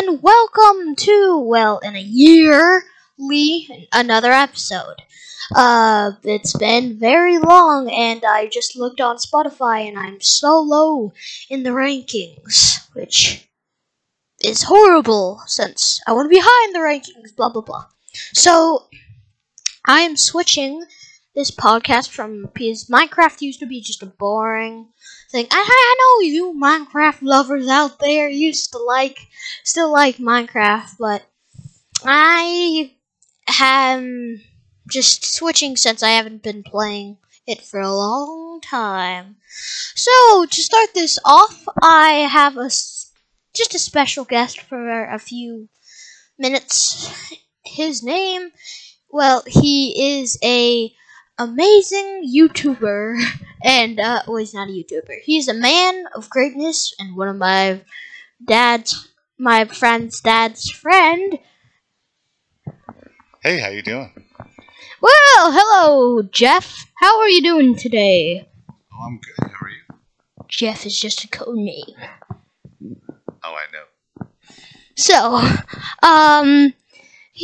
and welcome to, well, in a yearly, another episode. Uh, it's been very long, and I just looked on Spotify, and I'm so low in the rankings, which is horrible since I want to be high in the rankings, blah blah blah. So, I am switching this podcast from because Minecraft used to be just a boring thing. I, I know you Minecraft lovers out there used to like, still like Minecraft, but I am just switching since I haven't been playing it for a long time. So to start this off, I have a just a special guest for a few minutes. His name, well, he is a amazing YouTuber, and uh, well, he's not a YouTuber. He's a man of greatness, and one of my dad's, my friend's dad's friend. Hey, how you doing? Well, hello, Jeff. How are you doing today? Oh, I'm good. How are you? Jeff is just a code name. Oh, I know. So, um,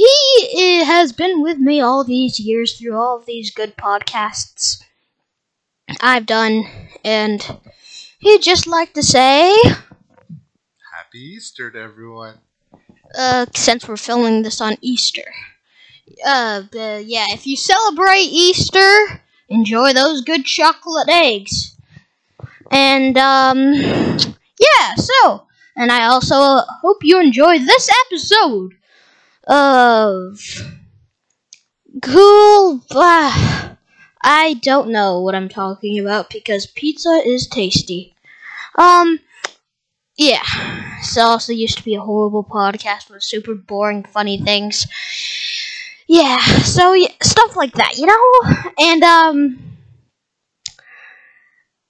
he has been with me all these years through all of these good podcasts I've done, and he'd just like to say, Happy Easter to everyone. uh, since we're filming this on Easter. Uh, but yeah, if you celebrate Easter, enjoy those good chocolate eggs. And, um, yeah, so, and I also hope you enjoy this episode of Cool. Uh, I don't know what I'm talking about because pizza is tasty. Um, yeah. This also used to be a horrible podcast with super boring, funny things. Yeah, so yeah, stuff like that, you know? And, um,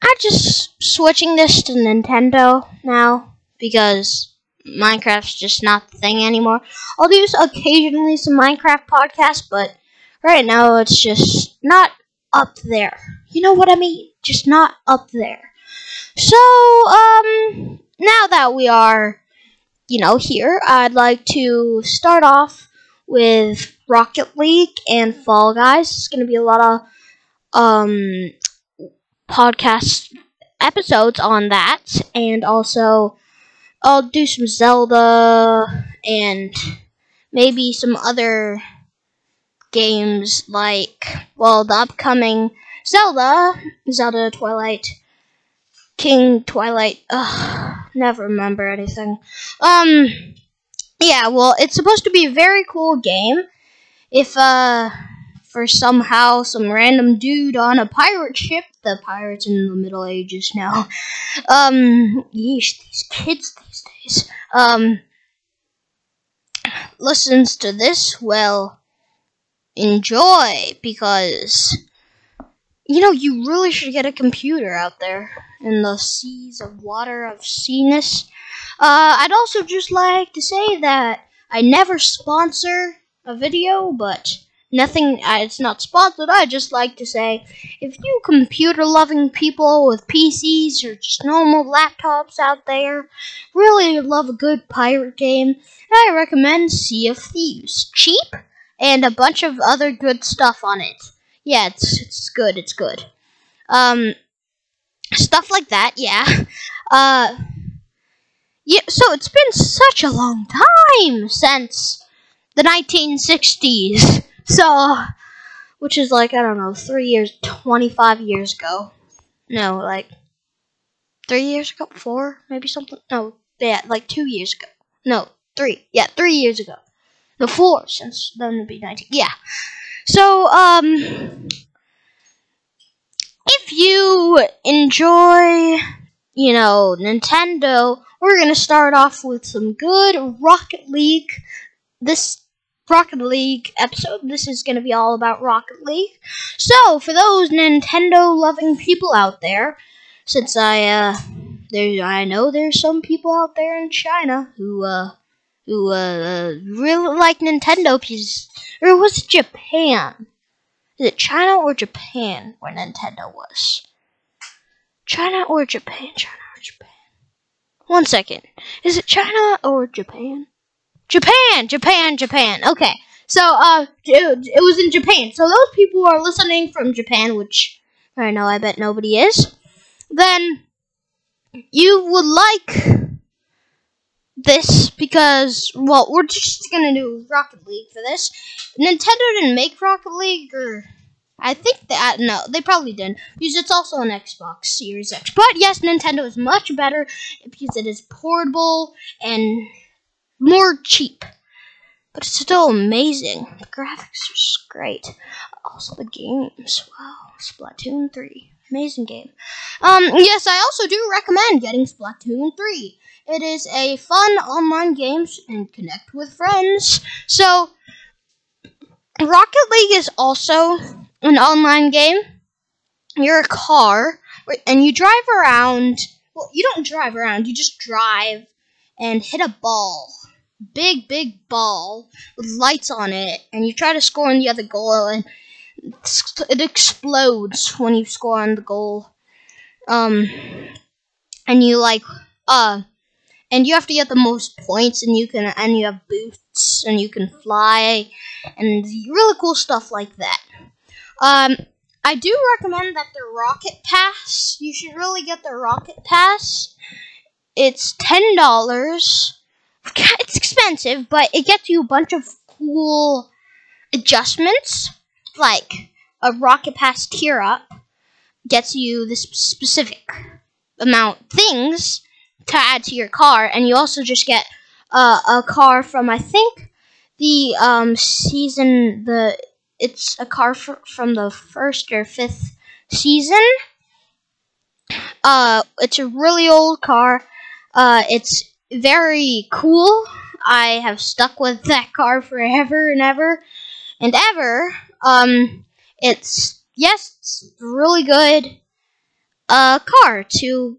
I'm just switching this to Nintendo now because Minecraft's just not the thing anymore. I'll do occasionally some Minecraft podcasts, but right now it's just not up there. You know what I mean? Just not up there. So, um, now that we are, you know, here, I'd like to start off with Rocket League and Fall Guys. It's going to be a lot of, um, podcast episodes on that, and also I'll do some Zelda and maybe some other games like, well, the upcoming Zelda, Zelda Twilight, King Twilight. Ugh, never remember anything. Um, yeah, well, it's supposed to be a very cool game. If, uh, for somehow some random dude on a pirate ship, the pirates in the Middle Ages now, um, yeesh, these kids these days, um, listens to this, well, enjoy, because, you know, you really should get a computer out there in the seas of water of seeness. Uh, I'd also just like to say that I never sponsor a video, but nothing, uh, it's not sponsored. I just like to say if you computer loving people with PCs or just normal laptops out there really love a good pirate game, I recommend Sea of Thieves. Cheap and a bunch of other good stuff on it. Yeah, it's it's good. It's good. Um, stuff like that. Yeah. Uh, yeah. So it's been such a long time since the 1960s. So, which is like I don't know, three years, 25 years ago. No, like three years ago, four, maybe something. No, yeah, like two years ago. No, three. Yeah, three years ago. No, four since then it'd be 19. Yeah. So, um, if you enjoy, you know, Nintendo, we're gonna start off with some good Rocket League. This Rocket League episode. This is gonna be all about Rocket League. So, for those Nintendo loving people out there, since I, uh, there, I know there's some people out there in China who, uh, who uh, really like Nintendo pieces. Or was it Japan? Is it China or Japan where Nintendo was? China or Japan? China or Japan? One second. Is it China or Japan? Japan, Japan, Japan. Okay. So, uh, it, it was in Japan. So those people who are listening from Japan, which I know I bet nobody is, then you would like this because, well, we're just gonna do Rocket League for this. Nintendo didn't make Rocket League, or I think that no, they probably didn't because it's also an Xbox Series X. But yes, Nintendo is much better because it is portable and more cheap. But it's still amazing. The graphics are great. Also the games. Wow, Splatoon 3. Amazing game. Um, yes, I also do recommend getting Splatoon 3. It is a fun online game and connect with friends. So, Rocket League is also an online game. You're a car, and you drive around. Well, you don't drive around, you just drive and hit a ball big, big ball with lights on it, and you try to score on the other goal, and it explodes when you score on the goal. Um, and you like, uh, and you have to get the most points, and you can, and you have boots, and you can fly, and really cool stuff like that. Um, I do recommend that the Rocket Pass. You should really get the Rocket Pass. It's ten dollars it's expensive, but it gets you a bunch of cool adjustments, like a rocket pass tier up gets you this specific amount things to add to your car, and you also just get uh, a car from I think the um, season the it's a car f- from the first or fifth season. Uh, it's a really old car. Uh, it's very cool. I have stuck with that car forever and ever and ever. Um, it's yes, it's really good. Uh, car to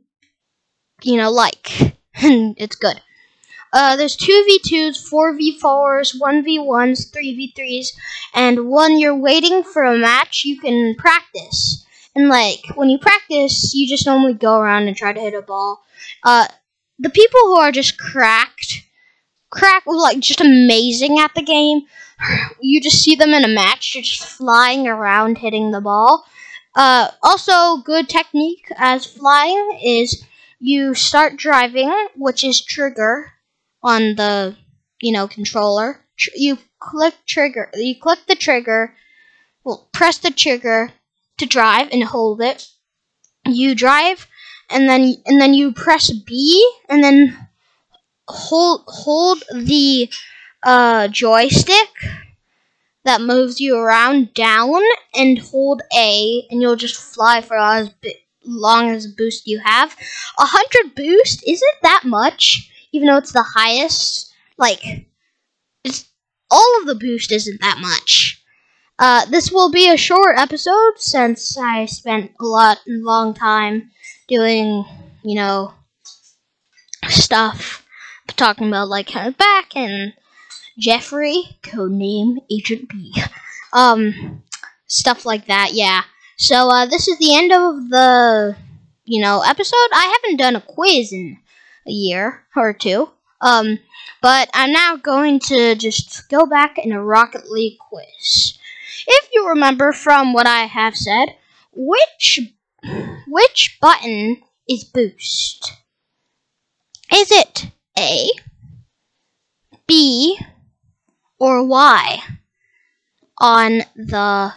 you know like, and it's good. Uh, there's two V2s, four V4s, one V1s, three V3s, and when you're waiting for a match, you can practice. And like when you practice, you just normally go around and try to hit a ball. Uh, the people who are just cracked, crack like just amazing at the game. You just see them in a match, just flying around hitting the ball. Uh, also, good technique as flying is you start driving, which is trigger on the you know controller. Tr- you click trigger. You click the trigger. Well, press the trigger to drive and hold it. You drive and then and then you press B and then hold hold the uh, joystick that moves you around down and hold A and you'll just fly for as long as boost you have. A hundred boost isn't that much, even though it's the highest. Like, it's all of the boost isn't that much. Uh, this will be a short episode since I spent a lot long time doing, you know, stuff, talking about like kind of back and Jeffrey, codename Agent B, um, stuff like that. Yeah. So uh, this is the end of the, you know, episode. I haven't done a quiz in a year or two. Um, but I'm now going to just go back in a Rocket League quiz. If you remember from what I have said, which which button is boost? Is it A, B, or Y on the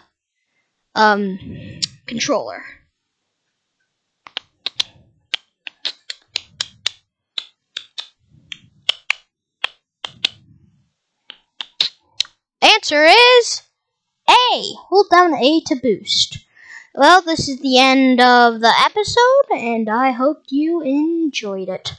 um, controller? Answer is A. Hold down A to boost. Well, this is the end of the episode, and I hope you enjoyed it.